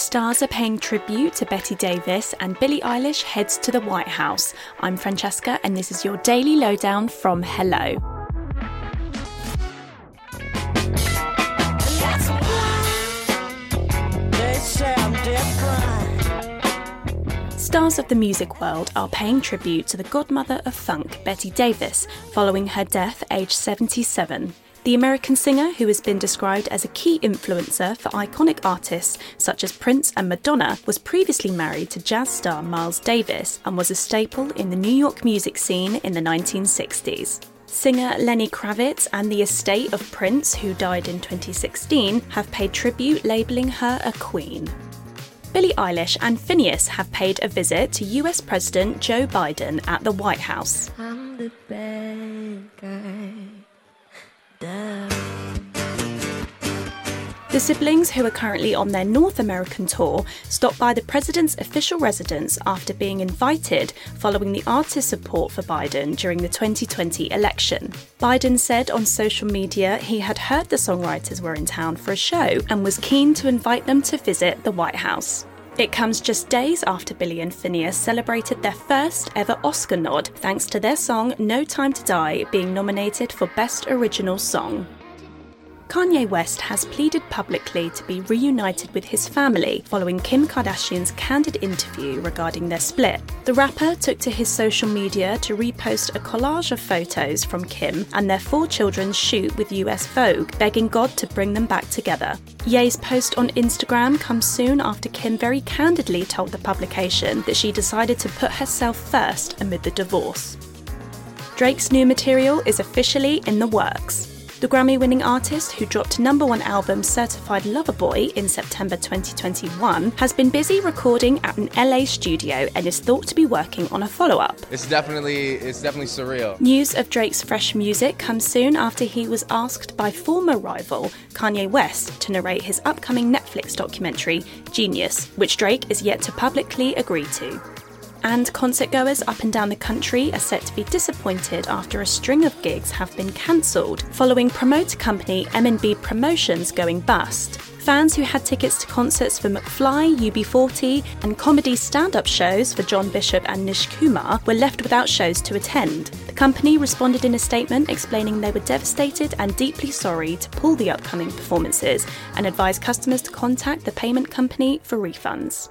Stars are paying tribute to Betty Davis, and Billie Eilish heads to the White House. I'm Francesca, and this is your daily lowdown from Hello. Stars of the music world are paying tribute to the godmother of funk, Betty Davis, following her death aged 77. The American singer, who has been described as a key influencer for iconic artists such as Prince and Madonna, was previously married to jazz star Miles Davis and was a staple in the New York music scene in the 1960s. Singer Lenny Kravitz and the estate of Prince, who died in 2016, have paid tribute, labelling her a queen. Billie Eilish and Finneas have paid a visit to US President Joe Biden at the White House. The siblings, who are currently on their North American tour, stopped by the president's official residence after being invited following the artist's support for Biden during the 2020 election. Biden said on social media he had heard the songwriters were in town for a show and was keen to invite them to visit the White House. It comes just days after Billie and Finneas celebrated their first ever Oscar nod thanks to their song No Time to Die being nominated for Best Original Song. Kanye West has pleaded publicly to be reunited with his family following Kim Kardashian's candid interview regarding their split. The rapper took to his social media to repost a collage of photos from Kim and their four children's shoot with US Vogue, begging God to bring them back together. Ye's post on Instagram comes soon after Kim very candidly told the publication that she decided to put herself first amid the divorce. Drake's new material is officially in the works. The Grammy winning artist, who dropped number one album Certified Lover Boy in September 2021, has been busy recording at an LA studio and is thought to be working on a follow up. It's definitely it's definitely surreal. News of Drake's fresh music comes soon after he was asked by former rival Kanye West to narrate his upcoming Netflix documentary Genius, which Drake is yet to publicly agree to. And concert goers up and down the country are set to be disappointed after a string of gigs have been cancelled following promoter company M&B Promotions going bust. Fans who had tickets to concerts for McFly, UB40, and comedy stand up shows for John Bishop and Nish Kumar were left without shows to attend. The company responded in a statement explaining they were devastated and deeply sorry to pull the upcoming performances and advised customers to contact the payment company for refunds.